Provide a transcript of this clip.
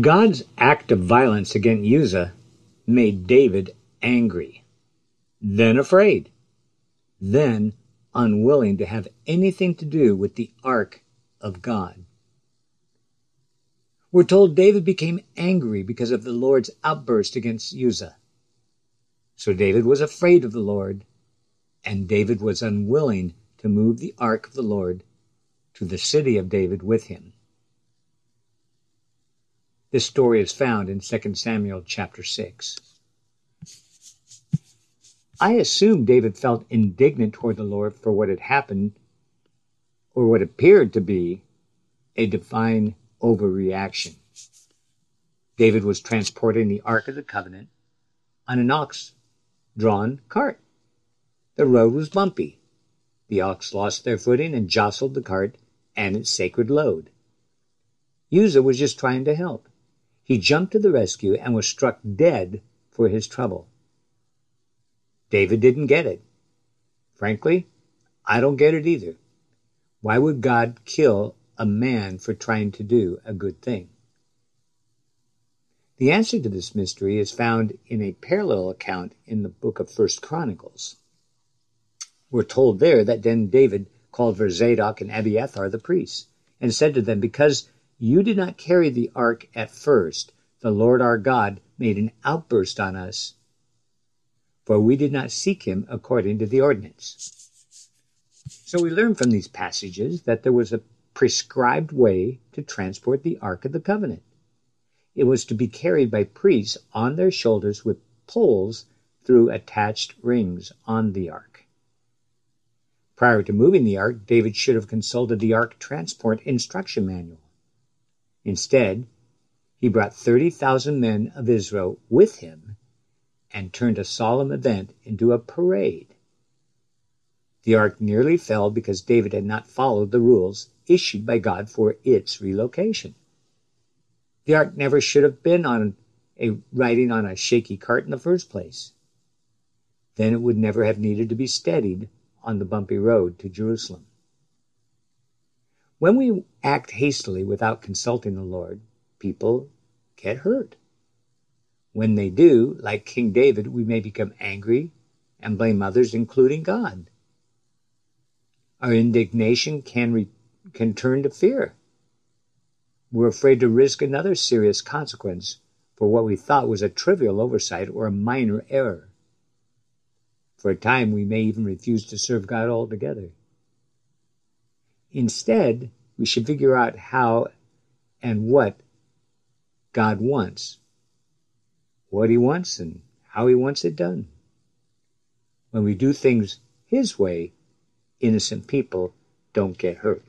God's act of violence against Uzzah made David angry, then afraid, then unwilling to have anything to do with the ark of God. We're told David became angry because of the Lord's outburst against Uzzah. So David was afraid of the Lord, and David was unwilling to move the ark of the Lord to the city of David with him. This story is found in 2 Samuel chapter 6. I assume David felt indignant toward the Lord for what had happened, or what appeared to be a divine overreaction. David was transporting the Ark of the Covenant on an ox drawn cart. The road was bumpy. The ox lost their footing and jostled the cart and its sacred load. Uzzah was just trying to help. He jumped to the rescue and was struck dead for his trouble. David didn't get it. Frankly, I don't get it either. Why would God kill a man for trying to do a good thing? The answer to this mystery is found in a parallel account in the book of First Chronicles. We're told there that then David called for Zadok and Abiathar the priests and said to them, Because you did not carry the ark at first. The Lord our God made an outburst on us, for we did not seek him according to the ordinance. So we learn from these passages that there was a prescribed way to transport the Ark of the Covenant. It was to be carried by priests on their shoulders with poles through attached rings on the ark. Prior to moving the ark, David should have consulted the ark transport instruction manual. Instead, he brought 30,000 men of Israel with him and turned a solemn event into a parade. The ark nearly fell because David had not followed the rules issued by God for its relocation. The ark never should have been on a riding on a shaky cart in the first place. Then it would never have needed to be steadied on the bumpy road to Jerusalem. When we act hastily without consulting the Lord, people get hurt. When they do, like King David, we may become angry and blame others, including God. Our indignation can, re- can turn to fear. We're afraid to risk another serious consequence for what we thought was a trivial oversight or a minor error. For a time, we may even refuse to serve God altogether. Instead, we should figure out how and what God wants, what He wants, and how He wants it done. When we do things His way, innocent people don't get hurt.